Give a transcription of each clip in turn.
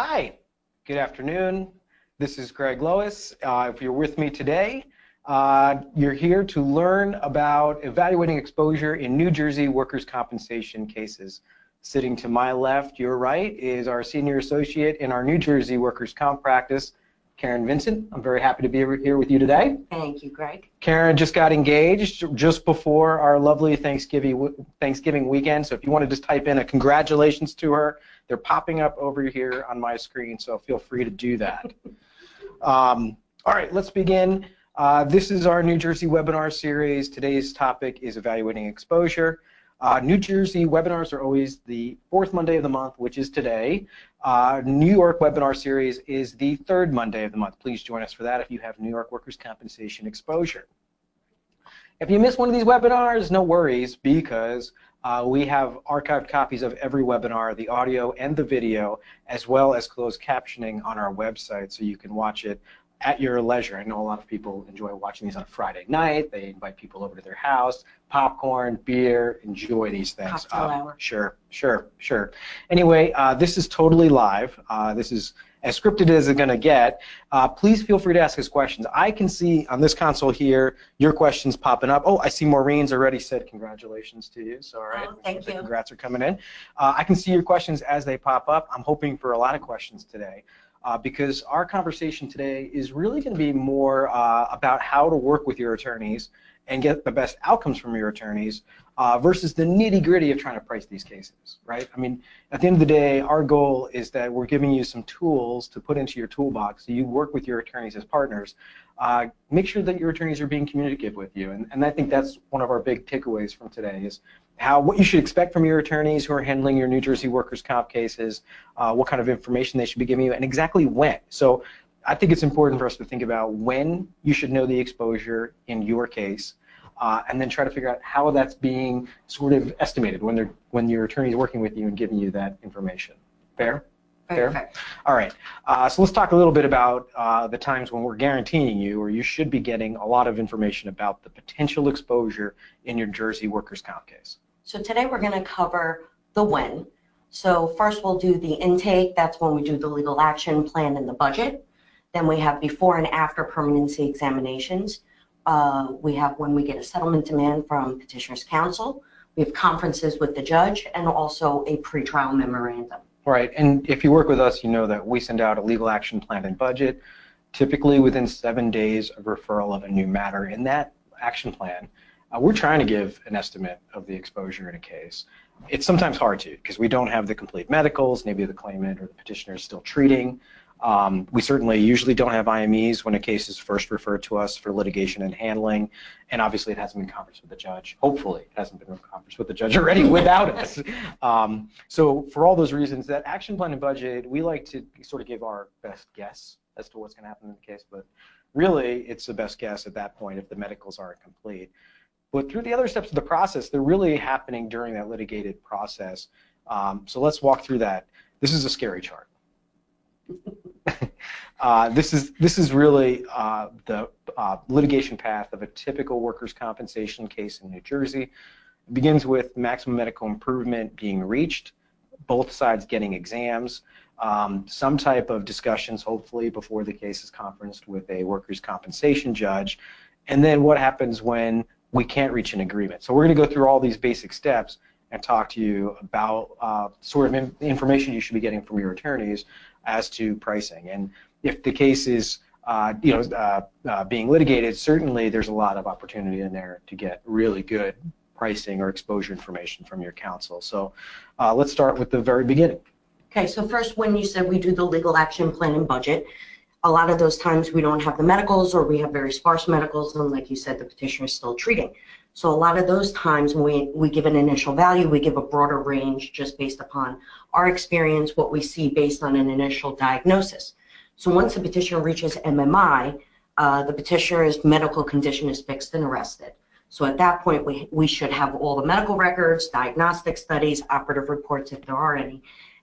Hi, good afternoon. This is Greg Lois. Uh, if you're with me today, uh, you're here to learn about evaluating exposure in New Jersey workers' compensation cases. Sitting to my left, your right, is our senior associate in our New Jersey workers' comp practice, Karen Vincent. I'm very happy to be here with you today. Thank you, Greg. Karen just got engaged just before our lovely Thanksgiving Thanksgiving weekend. So if you want to just type in a congratulations to her, they're popping up over here on my screen. So feel free to do that. um, all right, let's begin. Uh, this is our New Jersey webinar series. Today's topic is evaluating exposure. Uh, New Jersey webinars are always the fourth Monday of the month, which is today. Uh, New York webinar series is the third Monday of the month. Please join us for that if you have New York workers' compensation exposure. If you miss one of these webinars, no worries because uh, we have archived copies of every webinar, the audio and the video, as well as closed captioning on our website so you can watch it at your leisure. I know a lot of people enjoy watching these on a Friday night. They invite people over to their house, popcorn, beer, enjoy these things. Cocktail uh, hour. Sure, sure, sure. Anyway, uh, this is totally live. Uh, this is as scripted as it's going to get. Uh, please feel free to ask us questions. I can see on this console here your questions popping up. Oh, I see Maureen's already said congratulations to you. So, all right. Oh, thank you. Congrats are coming in. Uh, I can see your questions as they pop up. I'm hoping for a lot of questions today uh, because our conversation today is really going to be more uh, about how to work with your attorneys and get the best outcomes from your attorneys uh, versus the nitty gritty of trying to price these cases, right? I mean, at the end of the day, our goal is that we're giving you some tools to put into your toolbox so you work with your attorneys as partners. Uh, make sure that your attorneys are being communicative with you, and, and I think that's one of our big takeaways from today is how what you should expect from your attorneys who are handling your New Jersey workers' comp cases, uh, what kind of information they should be giving you, and exactly when. So I think it's important for us to think about when you should know the exposure in your case, uh, and then try to figure out how that's being sort of estimated when they're when your attorney is working with you and giving you that information. Fair? Fair? All right. Uh, so let's talk a little bit about uh, the times when we're guaranteeing you, or you should be getting a lot of information about the potential exposure in your Jersey workers' comp case. So today we're going to cover the when. So first we'll do the intake. That's when we do the legal action plan and the budget. Then we have before and after permanency examinations. Uh, we have when we get a settlement demand from petitioner's counsel. We have conferences with the judge and also a pretrial memorandum. Right, and if you work with us, you know that we send out a legal action plan and budget, typically within seven days of referral of a new matter. In that action plan, uh, we're trying to give an estimate of the exposure in a case. It's sometimes hard to because we don't have the complete medicals. Maybe the claimant or the petitioner is still treating. Um, we certainly usually don't have IMEs when a case is first referred to us for litigation and handling, and obviously it hasn't been conferenced with the judge. Hopefully it hasn't been conferenced with the judge already without us. Um, so for all those reasons, that action plan and budget, we like to sort of give our best guess as to what's going to happen in the case, but really it's the best guess at that point if the medicals aren't complete. But through the other steps of the process, they're really happening during that litigated process. Um, so let's walk through that. This is a scary chart. uh, this is this is really uh, the uh, litigation path of a typical workers' compensation case in New Jersey. It begins with maximum medical improvement being reached, both sides getting exams, um, some type of discussions, hopefully, before the case is conferenced with a workers' compensation judge, and then what happens when we can't reach an agreement. So we're going to go through all these basic steps and talk to you about uh, sort of in, information you should be getting from your attorneys as to pricing. And if the case is uh, you know uh, uh, being litigated, certainly there's a lot of opportunity in there to get really good pricing or exposure information from your counsel. So uh, let's start with the very beginning. Okay, so first when you said we do the legal action plan and budget, a lot of those times we don't have the medicals or we have very sparse medicals and like you said the petitioner is still treating so a lot of those times when we, we give an initial value we give a broader range just based upon our experience what we see based on an initial diagnosis. So once the petitioner reaches mmi uh, the petitioner's medical condition is fixed and arrested. So at that point we, we should have all the medical records diagnostic studies operative reports if there are any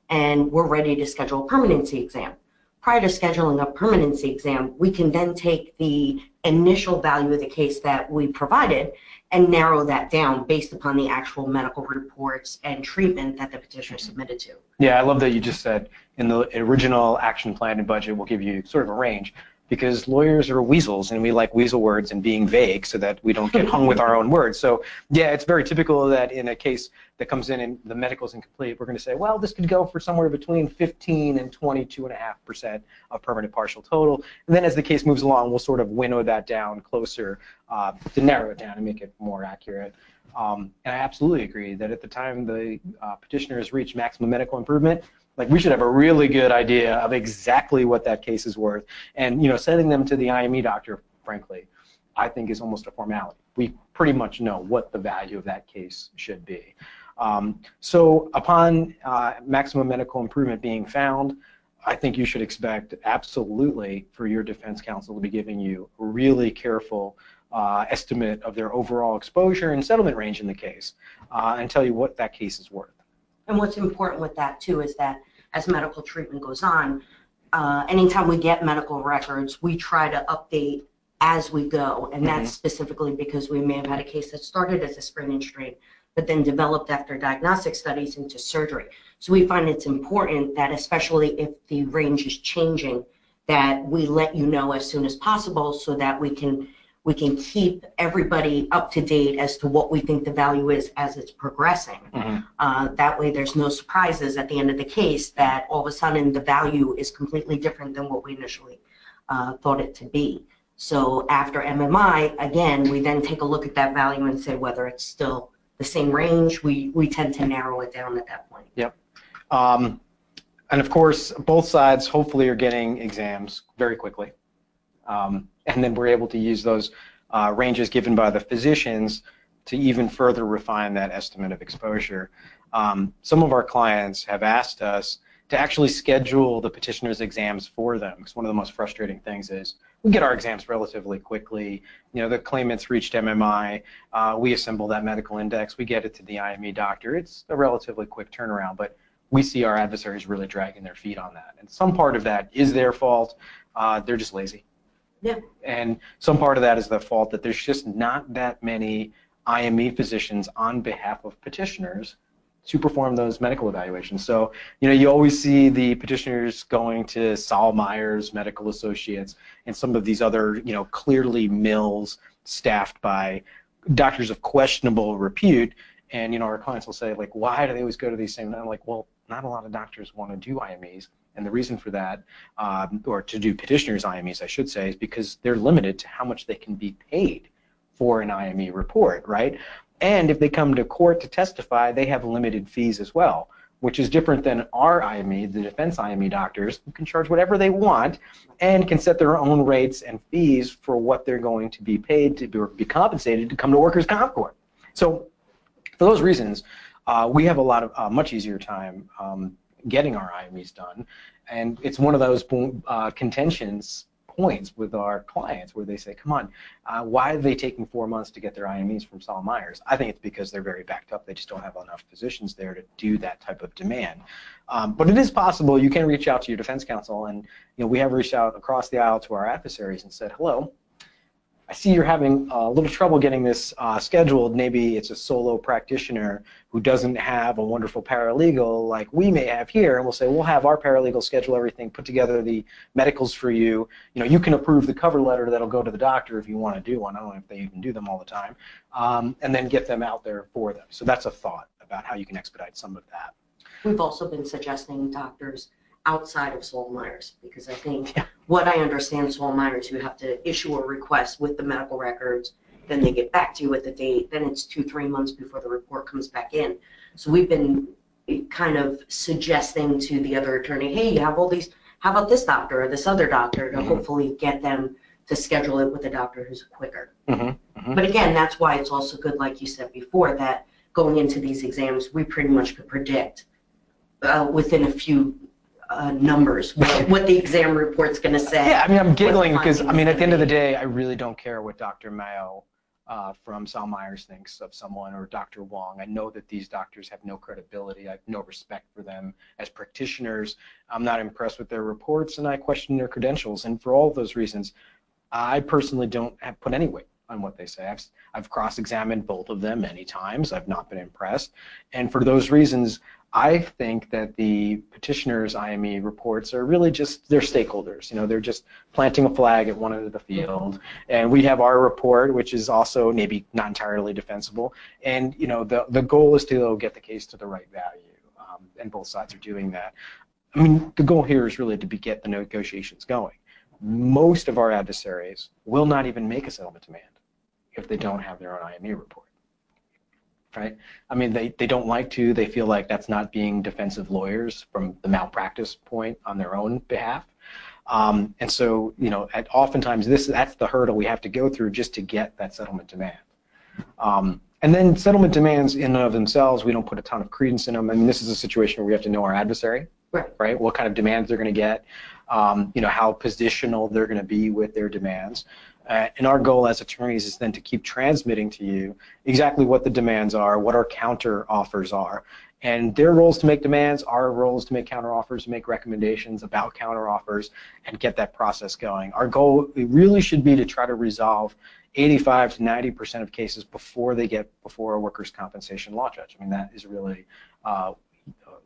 and we're ready to schedule a permanency exam. Prior to scheduling a permanency exam, we can then take the initial value of the case that we provided and narrow that down based upon the actual medical reports and treatment that the petitioner submitted to. Yeah, I love that you just said in the original action plan and budget, we'll give you sort of a range because lawyers are weasels and we like weasel words and being vague so that we don't get hung with our own words. So yeah, it's very typical that in a case that comes in and the medical is incomplete, we're going to say, well, this could go for somewhere between 15 and 22.5% of permanent partial total. And then as the case moves along, we'll sort of winnow that down closer uh, to narrow it down and make it more accurate. Um, and I absolutely agree that at the time the uh, petitioner has reached maximum medical improvement, like we should have a really good idea of exactly what that case is worth. And you know, sending them to the IME doctor, frankly, I think is almost a formality. We pretty much know what the value of that case should be. Um, so upon uh, maximum medical improvement being found, I think you should expect absolutely for your defense counsel to be giving you a really careful uh, estimate of their overall exposure and settlement range in the case uh, and tell you what that case is worth. And what's important with that too is that as medical treatment goes on, uh, anytime we get medical records, we try to update as we go. And that's mm-hmm. specifically because we may have had a case that started as a sprain and strain, but then developed after diagnostic studies into surgery. So we find it's important that especially if the range is changing, that we let you know as soon as possible so that we can we can keep everybody up to date as to what we think the value is as it's progressing. Mm-hmm. Uh, that way, there's no surprises at the end of the case that all of a sudden the value is completely different than what we initially uh, thought it to be. So after MMI, again, we then take a look at that value and say whether it's still the same range. We we tend to narrow it down at that point. Yep. Um, and of course, both sides hopefully are getting exams very quickly. Um, and then we're able to use those uh, ranges given by the physicians to even further refine that estimate of exposure. Um, some of our clients have asked us to actually schedule the petitioner's exams for them because one of the most frustrating things is we get our exams relatively quickly. You know, the claimant's reached MMI, uh, we assemble that medical index, we get it to the IME doctor. It's a relatively quick turnaround, but we see our adversaries really dragging their feet on that. And some part of that is their fault. Uh, they're just lazy. Yeah. And some part of that is the fault that there's just not that many IME physicians on behalf of petitioners to perform those medical evaluations. So, you know, you always see the petitioners going to Saul Myers Medical Associates and some of these other, you know, clearly mills staffed by doctors of questionable repute. And, you know, our clients will say, like, why do they always go to these same? And I'm like, well, not a lot of doctors want to do IMEs. And the reason for that, um, or to do petitioners IMEs, I should say, is because they're limited to how much they can be paid for an IME report, right? And if they come to court to testify, they have limited fees as well, which is different than our IME, the defense IME doctors, who can charge whatever they want and can set their own rates and fees for what they're going to be paid to be compensated to come to workers' comp court. So for those reasons, uh, we have a lot of uh, much easier time um, getting our IMEs done. And it's one of those uh, contentions points with our clients where they say, come on, uh, why are they taking four months to get their IMEs from Saul Myers? I think it's because they're very backed up. They just don't have enough physicians there to do that type of demand. Um, but it is possible you can reach out to your defense counsel, and you know we have reached out across the aisle to our adversaries and said, hello, I see you're having a little trouble getting this uh, scheduled. Maybe it's a solo practitioner who doesn't have a wonderful paralegal like we may have here, and we'll say we'll have our paralegal schedule everything, put together the medicals for you. You know, you can approve the cover letter that'll go to the doctor if you want to do one. I don't know if they even do them all the time, um, and then get them out there for them. So that's a thought about how you can expedite some of that. We've also been suggesting doctors outside of Saul Myers because I think yeah. what I understand Saul Myers, you have to issue a request with the medical records, then they get back to you with the date, then it's two, three months before the report comes back in. So we've been kind of suggesting to the other attorney, hey, you have all these, how about this doctor or this other doctor to mm-hmm. hopefully get them to schedule it with a doctor who's quicker. Mm-hmm. Mm-hmm. But again, that's why it's also good, like you said before, that going into these exams, we pretty much could predict uh, within a few uh, numbers, what, what the exam report's going to say. Yeah, I mean, I'm giggling because, I mean, at the end of the day, I really don't care what Dr. Mayo uh, from Saul Myers thinks of someone or Dr. Wong. I know that these doctors have no credibility. I have no respect for them as practitioners. I'm not impressed with their reports, and I question their credentials. And for all those reasons, I personally don't have put any weight on what they say. I've, I've cross-examined both of them many times. I've not been impressed. And for those reasons, I think that the petitioner's IME reports are really just their stakeholders. You know, they're just planting a flag at one end of the field, and we have our report, which is also maybe not entirely defensible. And you know, the the goal is to get the case to the right value, um, and both sides are doing that. I mean, the goal here is really to be, get the negotiations going. Most of our adversaries will not even make a settlement demand if they don't have their own IME report right? I mean, they, they don't like to. They feel like that's not being defensive lawyers from the malpractice point on their own behalf. Um, and so, you know, at, oftentimes this that's the hurdle we have to go through just to get that settlement demand. Um, and then settlement demands in and of themselves, we don't put a ton of credence in them. I mean, this is a situation where we have to know our adversary, right? right? What kind of demands they're going to get, um, you know, how positional they're going to be with their demands. Uh, and our goal as attorneys is then to keep transmitting to you exactly what the demands are, what our counter offers are. And their role is to make demands, our role is to make counter offers, make recommendations about counter offers, and get that process going. Our goal really should be to try to resolve 85 to 90% of cases before they get before a workers' compensation law judge. I mean, that is really uh,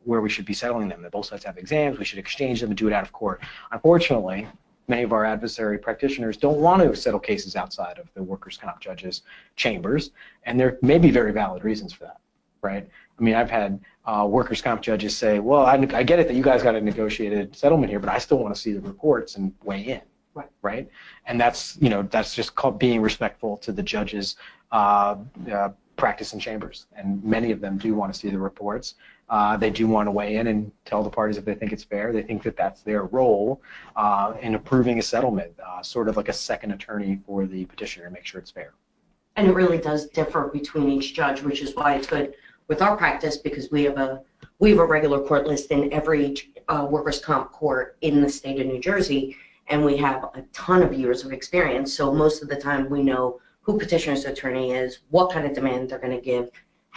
where we should be settling them. That both sides have exams, we should exchange them and do it out of court. Unfortunately, many of our adversary practitioners don't want to settle cases outside of the workers' comp judges' chambers, and there may be very valid reasons for that, right? I mean, I've had uh, workers' comp judges say, well, I, I, get it that you guys got a negotiated settlement here, but I still want to see the reports and weigh in, right? right? And that's, you know, that's just called being respectful to the judges' uh, uh, practice in chambers, and many of them do want to see the reports. Uh, they do want to weigh in and tell the parties if they think it's fair. They think that that's their role uh, in approving a settlement, uh, sort of like a second attorney for the petitioner to make sure it's fair. And it really does differ between each judge, which is why it's good with our practice because we have a we have a regular court list in every uh, workers' comp court in the state of New Jersey, and we have a ton of years of experience. So most of the time, we know who petitioner's attorney is, what kind of demand they're going to give,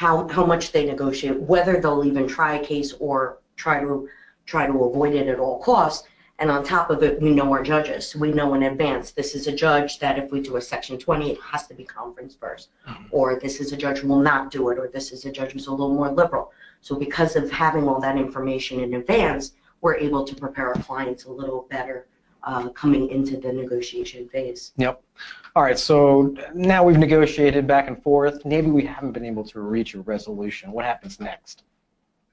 how how much they negotiate, whether they'll even try a case or try to try to avoid it at all costs. And on top of it, we know our judges. We know in advance this is a judge that if we do a Section 20, it has to be conference 1st mm-hmm. or this is a judge who will not do it, or this is a judge who's a little more liberal. So because of having all that information in advance, we're able to prepare our clients a little better uh, coming into the negotiation phase. Yep. All right, so now we've negotiated back and forth. Maybe we haven't been able to reach a resolution. What happens next?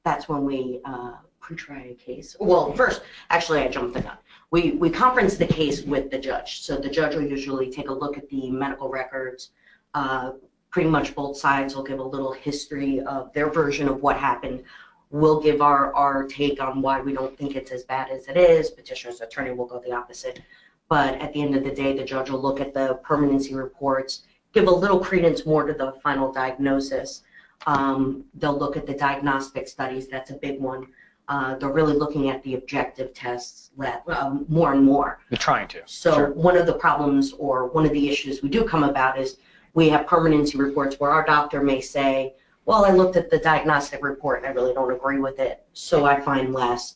That's when we uh, pre-try a case. Well, first, actually, I jumped the gun. We, we conference the case with the judge. So the judge will usually take a look at the medical records. Uh, pretty much both sides will give a little history of their version of what happened We'll give our, our take on why we don't think it's as bad as it is. Petitioner's attorney will go the opposite. But at the end of the day, the judge will look at the permanency reports, give a little credence more to the final diagnosis. Um, they'll look at the diagnostic studies. That's a big one. Uh, they're really looking at the objective tests um, more and more. They're trying to. So sure. one of the problems or one of the issues we do come about is we have permanency reports where our doctor may say, well, I looked at the diagnostic report and I really don't agree with it, so I find less.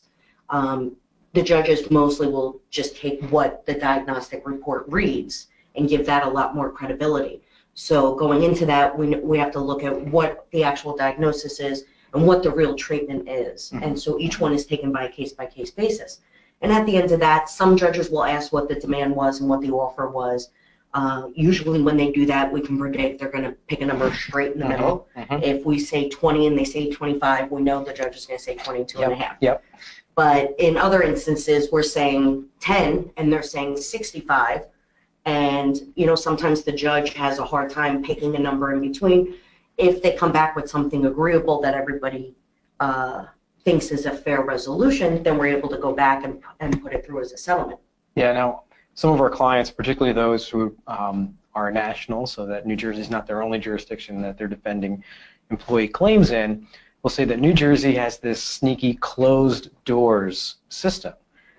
Um, the judges mostly will just take what the diagnostic report reads and give that a lot more credibility. So going into that, we, we have to look at what the actual diagnosis is and what the real treatment is. Mm-hmm. And so each one is taken by a case by case basis. And at the end of that, some judges will ask what the demand was and what the offer was. Uh, usually when they do that, we can predict they're going to pick a number straight in the middle. Uh-huh. If we say 20 and they say 25, we know the judge is going to say 22 yep, and a half. Yep. But in other instances, we're saying 10 and they're saying 65. And, you know, sometimes the judge has a hard time picking a number in between. If they come back with something agreeable that everybody uh, thinks is a fair resolution, then we're able to go back and, and put it through as a settlement. Yeah, now some of our clients, particularly those who um, are national, so that New Jersey is not their only jurisdiction that they're defending employee claims in, will say that New Jersey has this sneaky closed doors system.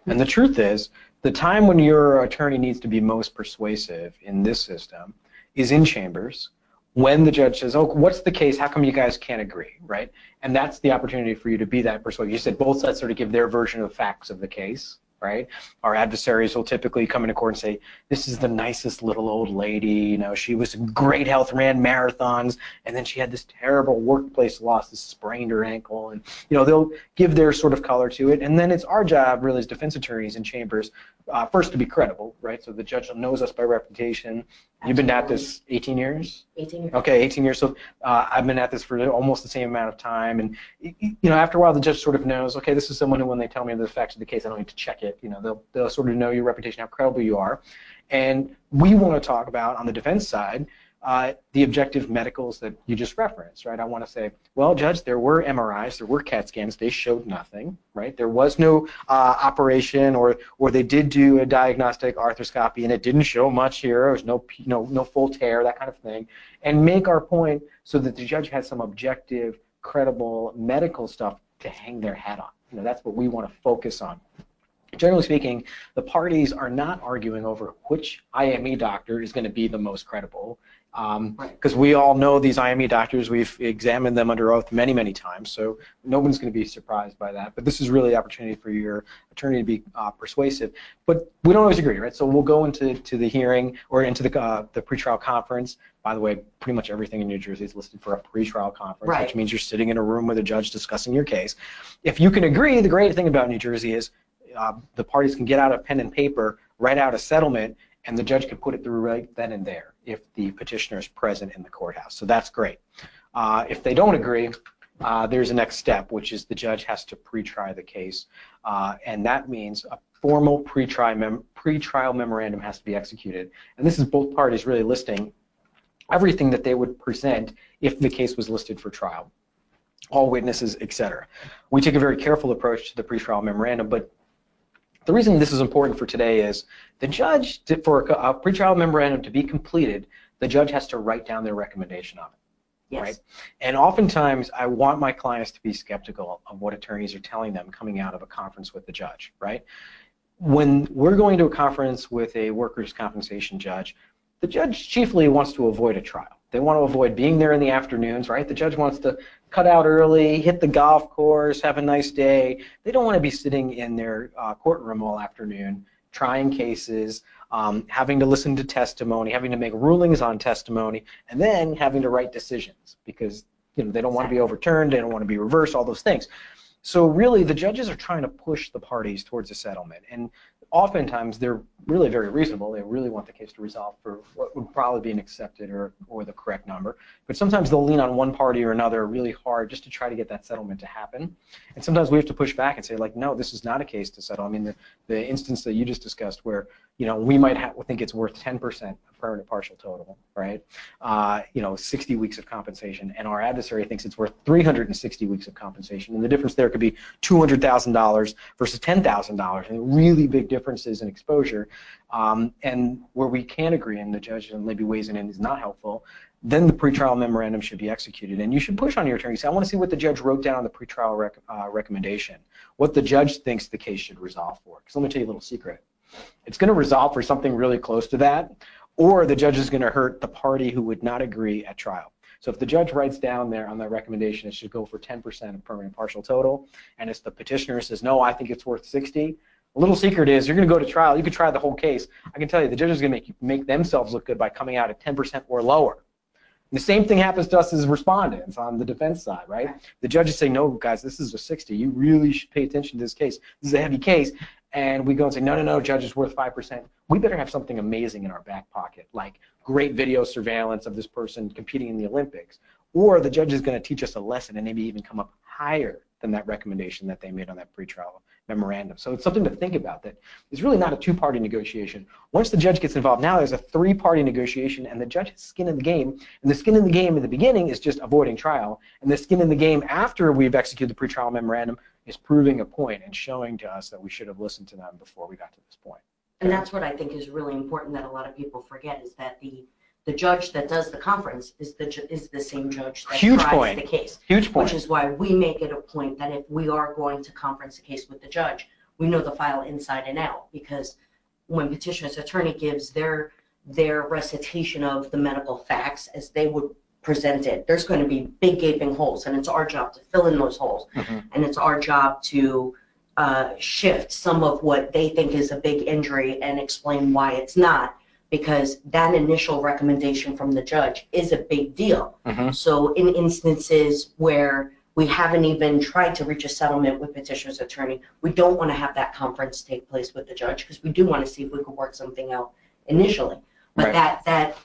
And the truth is, the time when your attorney needs to be most persuasive in this system is in chambers when the judge says, oh, what's the case? How come you guys can't agree, right? And that's the opportunity for you to be that persuasive. You said both sides sort of give their version of facts of the case, right? Our adversaries will typically come into court and say, this is the nicest little old lady, you know, she was in great health, ran marathons, and then she had this terrible workplace loss, this sprained her ankle, and, you know, they'll give their sort of color to it, and then it's our job, really, as defense attorneys in chambers, uh, first to be credible, right? So the judge knows us by reputation. You've been at this 18 years? 18 years. Okay, 18 years. So uh, I've been at this for almost the same amount of time, and you know, after a while, the judge sort of knows. Okay, this is someone who, when they tell me the facts of the case, I don't need to check it. You know, they'll they'll sort of know your reputation, how credible you are, and we want to talk about on the defense side uh, the objective medicals that you just referenced, right? I want to say, well, Judge, there were MRIs, there were CAT scans, they showed nothing, right? There was no uh, operation, or or they did do a diagnostic arthroscopy, and it didn't show much here. There was no no no full tear, that kind of thing, and make our point so that the judge has some objective, credible medical stuff to hang their hat on. You know, that's what we want to focus on generally speaking, the parties are not arguing over which IME doctor is going to be the most credible because um, we all know these IME doctors. We've examined them under oath many, many times, so no one's going to be surprised by that. But this is really the opportunity for your attorney to be uh, persuasive. But we don't always agree, right? So we'll go into to the hearing or into the uh, the pretrial conference. By the way, pretty much everything in New Jersey is listed for a pretrial conference, right. which means you're sitting in a room with a judge discussing your case. If you can agree, the great thing about New Jersey is uh, the parties can get out a pen and paper, write out a settlement, and the judge can put it through right then and there if the petitioner is present in the courthouse. So that's great. Uh, if they don't agree, uh, there's a next step, which is the judge has to pre-try the case, uh, and that means a formal pre-trial, mem pre-trial memorandum has to be executed. And this is both parties really listing everything that they would present if the case was listed for trial, all witnesses, etc. We take a very careful approach to the pre-trial memorandum, but the reason this is important for today is the judge, to, for a, pretrial memorandum to be completed, the judge has to write down their recommendation on it. Yes. Right? And oftentimes, I want my clients to be skeptical of what attorneys are telling them coming out of a conference with the judge, right? When we're going to a conference with a workers' compensation judge, the judge chiefly wants to avoid a trial. They want to avoid being there in the afternoons, right? The judge wants to cut out early, hit the golf course, have a nice day. They don't want to be sitting in their uh, courtroom all afternoon trying cases, um, having to listen to testimony, having to make rulings on testimony, and then having to write decisions because you know they don't want to be overturned, they don't want to be reversed, all those things. So really, the judges are trying to push the parties towards a settlement, and oftentimes they're really very reasonable. They really want the case to resolve for what would probably be an accepted or, or the correct number. But sometimes they'll lean on one party or another really hard just to try to get that settlement to happen. And sometimes we have to push back and say, like, no, this is not a case to settle. I mean, the, the instance that you just discussed where, you know, we might think it's worth 10% of permanent partial total, right? Uh, you know, 60 weeks of compensation, and our adversary thinks it's worth 360 weeks of compensation. And the difference there could be $200,000 versus $10,000, and really big differences in exposure. Um, and where we can agree, and the judge and maybe weighs in and is not helpful, then the pretrial memorandum should be executed. And you should push on your attorney. Say, I want to see what the judge wrote down on the pretrial rec uh, recommendation, what the judge thinks the case should resolve for. Because let me tell you a little secret. It's going to resolve for something really close to that, or the judge is going to hurt the party who would not agree at trial. So if the judge writes down there on that recommendation, it should go for 10% of permanent partial total, and if the petitioner says, no, I think it's worth 60, a little secret is you're going to go to trial. You could try the whole case. I can tell you the judge is going to make, make themselves look good by coming out at 10% or lower. And the same thing happens to us as respondents on the defense side, right? The judges say, no, guys, this is a 60. You really should pay attention to this case. This is a heavy case. And we go and say, no, no, no, judge is worth 5%. We better have something amazing in our back pocket, like great video surveillance of this person competing in the Olympics. Or the judge is going to teach us a lesson and maybe even come up higher than that recommendation that they made on that pretrial memorandum. So it's something to think about that it's really not a two-party negotiation. Once the judge gets involved, now there's a three-party negotiation and the judge has skin in the game. And the skin in the game in the beginning is just avoiding trial. And the skin in the game after we've executed the pretrial memorandum is proving a point and showing to us that we should have listened to them before we got to this point. And that's what I think is really important that a lot of people forget is that the the judge that does the conference is the is the same judge that Huge tries point. the case. Huge point. Which is why we make it a point that if we are going to conference a case with the judge, we know the file inside and out because when petitioner's attorney gives their their recitation of the medical facts as they would present it, there's going to be big gaping holes, and it's our job to fill in those holes, Mhm. and it's our job to uh, shift some of what they think is a big injury and explain why it's not because that initial recommendation from the judge is a big deal. Mhm. So in instances where we haven't even tried to reach a settlement with petitioner's attorney, we don't want to have that conference take place with the judge because we do want to see if we can work something out initially. But Right. that, that,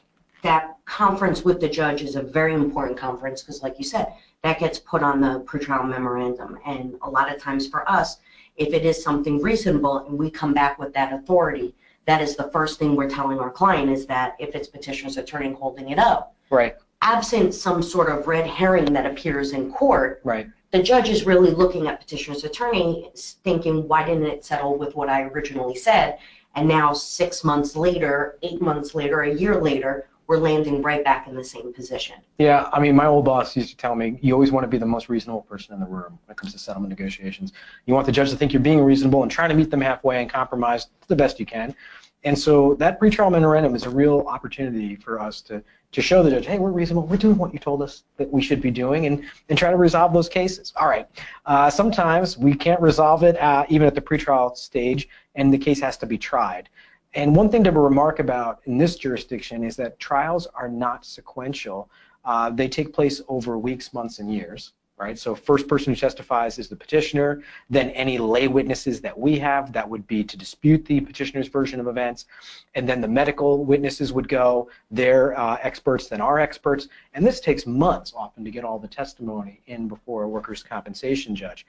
that conference with the judge is a very important conference because like you said, that gets put on the pretrial memorandum. And a lot of times for us, if it is something reasonable and we come back with that authority, that is the first thing we're telling our client is that if it's petitioner's attorney holding it up, Right, absent some sort of red herring that appears in court, right. the judge is really looking at petitioner's attorney thinking, why didn't it settle with what I originally said? And now six months later, eight months later, a year later, we're landing right back in the same position. Yeah, I mean, my old boss used to tell me, you always want to be the most reasonable person in the room when it comes to settlement negotiations. You want the judge to think you're being reasonable and trying to meet them halfway and compromise the best you can. And so that pretrial memorandum is a real opportunity for us to, to show the judge, hey, we're reasonable, we're doing what you told us that we should be doing, and, and try to resolve those cases. All right. Uh, sometimes we can't resolve it uh, even at the pretrial stage, and the case has to be tried. And one thing to remark about in this jurisdiction is that trials are not sequential. Uh, they take place over weeks, months, and years, right? So first person who testifies is the petitioner, then any lay witnesses that we have that would be to dispute the petitioner's version of events, and then the medical witnesses would go, they're uh, experts, then our experts, and this takes months often to get all the testimony in before a workers' compensation judge.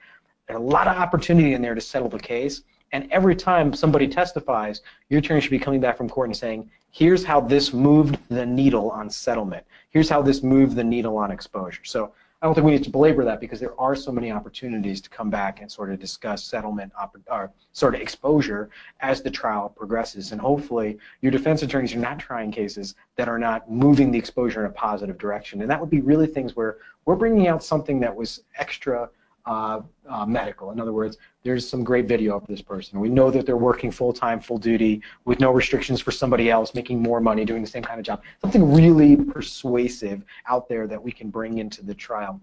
There's a lot of opportunity in there to settle the case, and every time somebody testifies, your attorney should be coming back from court and saying, here's how this moved the needle on settlement. Here's how this moved the needle on exposure. So I don't think we need to belabor that because there are so many opportunities to come back and sort of discuss settlement or sort of exposure as the trial progresses. And hopefully your defense attorneys are not trying cases that are not moving the exposure in a positive direction. And that would be really things where we're bringing out something that was extra uh, uh, medical. In other words, there's some great video of this person. We know that they're working full time, full duty, with no restrictions for somebody else, making more money, doing the same kind of job. Something really persuasive out there that we can bring into the trial.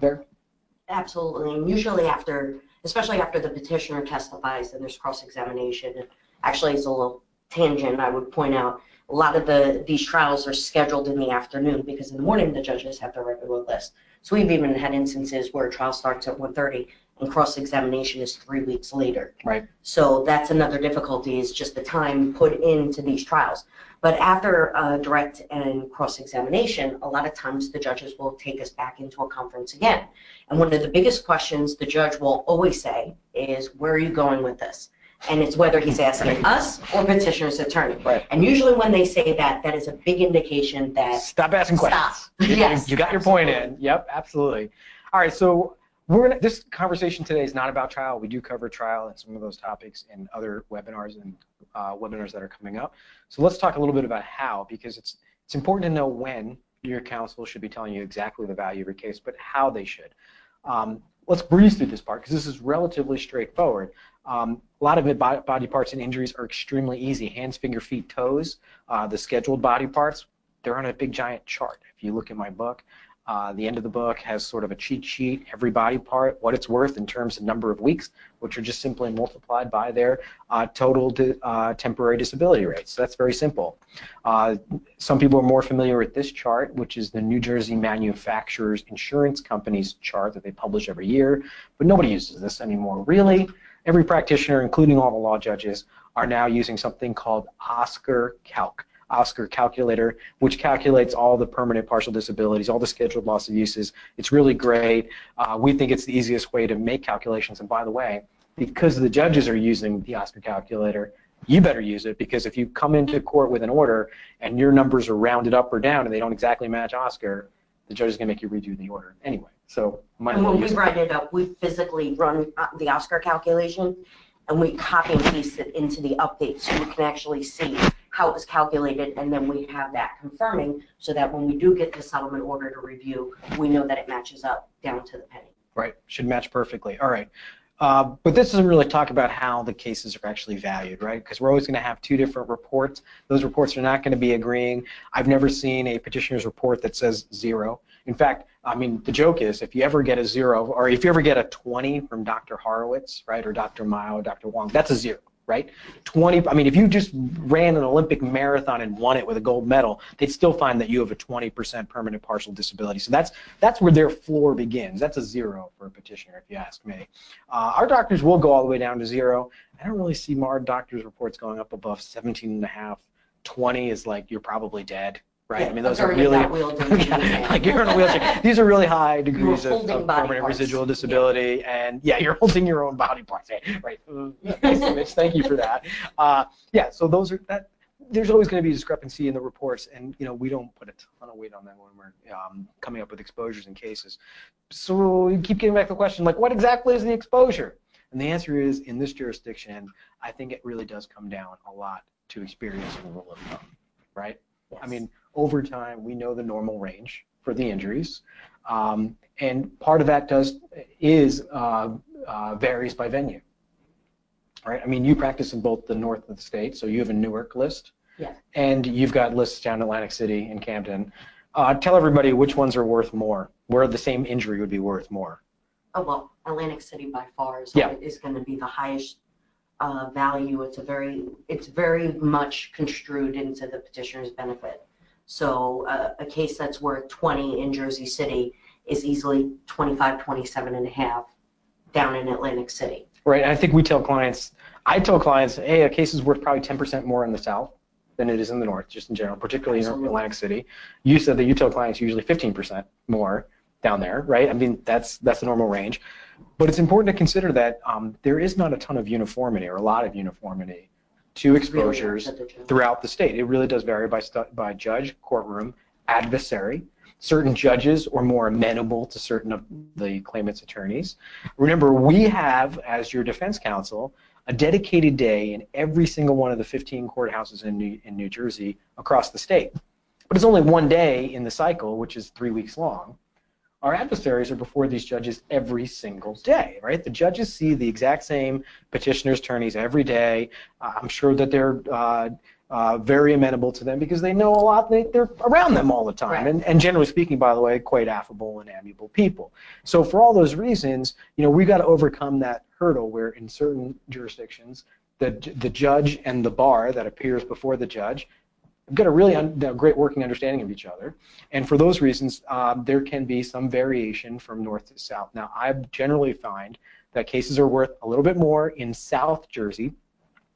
There? Absolutely, and usually after, especially after the petitioner testifies and there's cross-examination. Actually, it's a little tangent, I would point out, a lot of the, these trials are scheduled in the afternoon because in the morning the judges have their regular list. So we've even had instances where a trial starts at 1:30 and cross-examination is three weeks later. Right. So that's another difficulty is just the time put into these trials. But after uh, direct and cross-examination, a lot of times the judges will take us back into a conference again. And one of the biggest questions the judge will always say is, where are you going with this? And it's whether he's asking us or petitioner's attorney. Right. And usually when they say that, that is a big indication that Stop asking Stop. questions. Yes, You got your point in. Yep, absolutely. All right, so we're gonna, this conversation today is not about trial. We do cover trial and some of those topics in other webinars and uh, webinars that are coming up. So let's talk a little bit about how, because it's it's important to know when your counsel should be telling you exactly the value of your case, but how they should. Um, let's breeze through this part because this is relatively straightforward. Um, a lot of body parts and injuries are extremely easy. Hands, finger, feet, toes, uh, the scheduled body parts, they're on a big giant chart. If you look at my book, uh, the end of the book has sort of a cheat sheet, every body part, what it's worth in terms of number of weeks, which are just simply multiplied by their uh, total di- uh, temporary disability rates. So that's very simple. Uh, some people are more familiar with this chart, which is the New Jersey Manufacturers Insurance Company's chart that they publish every year, but nobody uses this anymore. Really, every practitioner, including all the law judges, are now using something called Oscar Calc. Oscar calculator, which calculates all the permanent partial disabilities, all the scheduled loss of uses. It's really great. Uh, we think it's the easiest way to make calculations. And by the way, because the judges are using the Oscar calculator, you better use it because if you come into court with an order and your numbers are rounded up or down and they don't exactly match Oscar, the judge is going to make you redo the order anyway. So might as And well when we use it. write it up, we physically run uh, the Oscar calculation and we copy and paste it into the update so we can actually see how it was calculated and then we have that confirming so that when we do get the settlement order to review, we know that it matches up down to the penny. Right, should match perfectly. All right. Uh, but this doesn't really talk about how the cases are actually valued, right? Because we're always going to have two different reports. Those reports are not going to be agreeing. I've never seen a petitioner's report that says zero. In fact, I mean, the joke is if you ever get a zero, or if you ever get a 20 from Dr. Horowitz, right, or Dr. Mao, Dr. Wong, that's a zero right? 20, I mean, if you just ran an Olympic marathon and won it with a gold medal, they'd still find that you have a 20% permanent partial disability. So that's that's where their floor begins. That's a zero for a petitioner, if you ask me. Uh, our doctors will go all the way down to zero. I don't really see our doctors' reports going up above 17 and a half. 20 is like you're probably dead right? Yeah, I mean, those are really yeah, like you're in a wheelchair. These are really high degrees of, of permanent parts. residual disability, and yeah, you're holding your own body parts, right? Mitch. Thank you for that. Uh, yeah, so those are that. There's always going to be discrepancy in the reports, and you know we don't put a ton of weight on that when we're um, coming up with exposures and cases. So we keep getting back to the question, like, what exactly is the exposure? And the answer is, in this jurisdiction, I think it really does come down a lot to experience and rule of thumb, right? I mean, over time, we know the normal range for the injuries, um, and part of that does is uh, uh, varies by venue. Right? I mean, you practice in both the north of the state, so you have a Newark list, Yeah. and you've got lists down in Atlantic City and Camden. Uh, tell everybody which ones are worth more, where the same injury would be worth more. Oh, well, Atlantic City by far is, Yeah. is going to be the highest uh, value. It's a very, it's very much construed into the petitioner's benefit. So uh, a case that's worth 20 in Jersey City is easily 25, 27 and a half down in Atlantic City. Right, and I think we tell clients, I tell clients, hey, a case is worth probably 10% more in the south than it is in the north, just in general, particularly in Atlantic City. You said that you tell clients usually 15% more down there, right? I mean, that's that's the normal range. But it's important to consider that um, there is not a ton of uniformity or a lot of uniformity to exposures Really, that's a joke. throughout the state. It really does vary by stu- by judge, courtroom, adversary. Certain judges are more amenable to certain of the claimant's attorneys. Remember, we have, as your defense counsel, a dedicated day in every single one of the 15 courthouses in New, in New Jersey across the state. But it's only one day in the cycle, which is three weeks long. Our adversaries are before these judges every single day, right? The judges see the exact same petitioners' attorneys every day. Uh, I'm sure that they're uh, uh, very amenable to them because they know a lot. They, they're around them all the time, Right. and, and generally speaking, by the way, quite affable and amiable people. So for all those reasons, you know, we've got to overcome that hurdle where in certain jurisdictions, the the judge and the bar that appears before the judge got a really un, a great working understanding of each other. And for those reasons, um, there can be some variation from north to south. Now, I generally find that cases are worth a little bit more in South Jersey,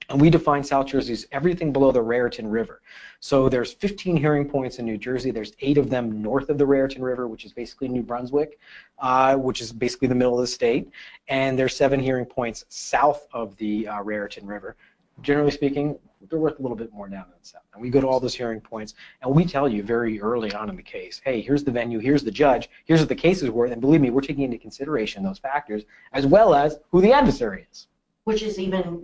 and we define South Jersey as everything below the Raritan River. So there's 15 hearing points in New Jersey. There's eight of them north of the Raritan River, which is basically New Brunswick, uh, which is basically the middle of the state. And there's seven hearing points south of the uh, Raritan River. Generally speaking, they're worth a little bit more in the south. And we go to all those hearing points, and we tell you very early on in the case, hey, here's the venue, here's the judge, here's what the case is worth, and believe me, we're taking into consideration those factors, as well as who the adversary is. which is even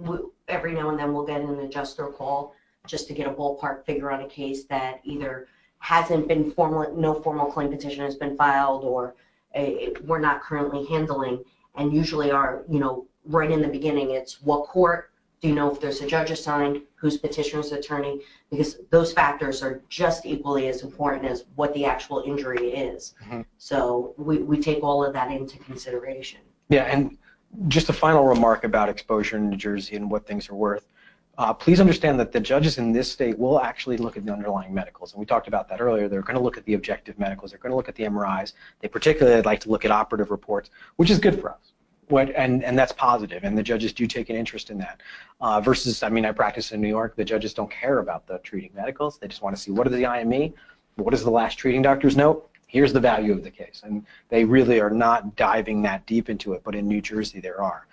every now and then we'll get an adjuster call just to get a ballpark figure on a case that either hasn't been formal, no formal claim petition has been filed, or a, we're not currently handling. And usually our, you know, right in the beginning, it's what court, do you know if there's a judge assigned, who's petitioner's attorney? Because those factors are just equally as important as what the actual injury is. Mhm. So we, we take all of that into consideration. Yeah, and just a final remark about exposure in New Jersey and what things are worth. Uh, please understand that the judges in this state will actually look at the underlying medicals, and we talked about that earlier. They're going to look at the objective medicals. They're going to look at the MRIs. They particularly like to look at operative reports, which is good for us. What, and, and that's positive, and the judges do take an interest in that. Uh, versus, I mean, I practice in New York. The judges don't care about the treating medicals. They just want to see what is the IME, what is the last treating doctor's note, here's the value of the case. And they really are not diving that deep into it, but in New Jersey there are.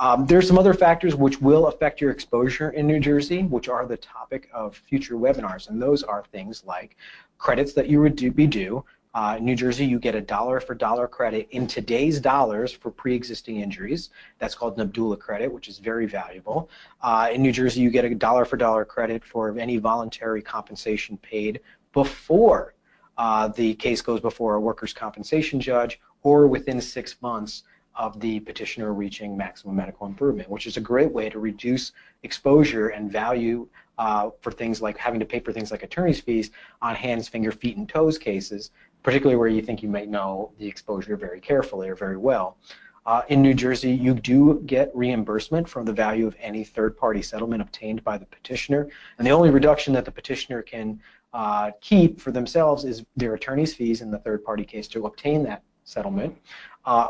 Um, there's some other factors which will affect your exposure in New Jersey, which are the topic of future webinars, and those are things like credits that you would do, be due. Uh, in New Jersey, you get a dollar for dollar credit in today's dollars for pre-existing injuries. That's called an Abdullah credit, which is very valuable. Uh, in New Jersey, you get a dollar for dollar credit for any voluntary compensation paid before uh, the case goes before a workers' compensation judge or within six months of the petitioner reaching maximum medical improvement, which is a great way to reduce exposure and value uh, for things like having to pay for things like attorney's fees on hands, finger, feet, and toes cases particularly where you think you may know the exposure very carefully or very well. Uh, in New Jersey, you do get reimbursement from the value of any third-party settlement obtained by the petitioner, and the only reduction that the petitioner can uh, keep for themselves is their attorney's fees in the third-party case to obtain that settlement, uh,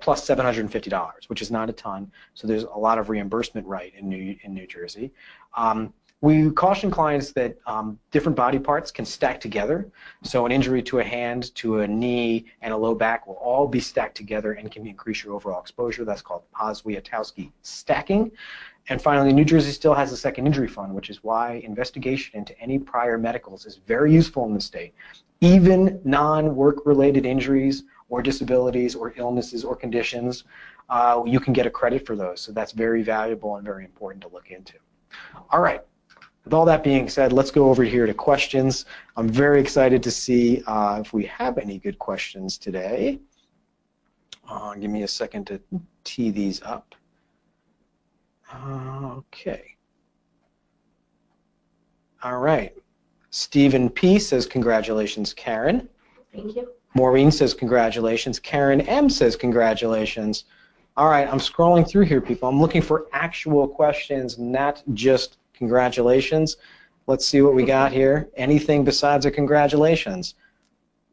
plus $750, which is not a ton. So there's a lot of reimbursement right in New in New Jersey. Um, we caution clients that um, different body parts can stack together. So an injury to a hand, to a knee, and a low back will all be stacked together and can increase your overall exposure. That's called Poswiatowski stacking. And finally, New Jersey still has a second injury fund, which is why investigation into any prior medicals is very useful in the state. Even non-work related injuries or disabilities or illnesses or conditions, uh, you can get a credit for those. So that's very valuable and very important to look into. All right. With all that being said, let's go over here to questions. I'm very excited to see uh, if we have any good questions today. Uh, give me a second to tee these up. okay. All right. Stephen P says, congratulations, Karen. Thank you. Maureen says, congratulations. Karen M says, congratulations. All right, I'm scrolling through here, people. I'm looking for actual questions, not just Congratulations. Let's see what we got here. Anything besides a congratulations?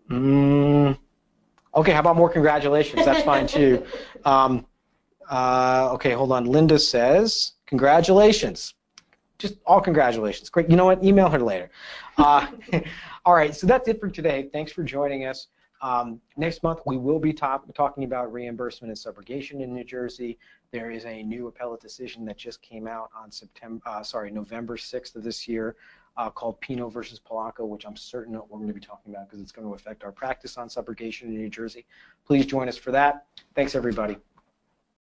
Mm, okay, how about more congratulations? That's fine too. Um, uh, okay, hold on. Linda says, congratulations. Just all congratulations. Great. You know what? Email her later. Uh, all right, so that's it for today. Thanks for joining us. Um, next month, we will be talk talking about reimbursement and subrogation in New Jersey. There is a new appellate decision that just came out on September, uh, sorry, November 6th of this year uh, called Pino versus Polanco, which I'm certain we're going to be talking about because it's going to affect our practice on subrogation in New Jersey. Please join us for that. Thanks, everybody.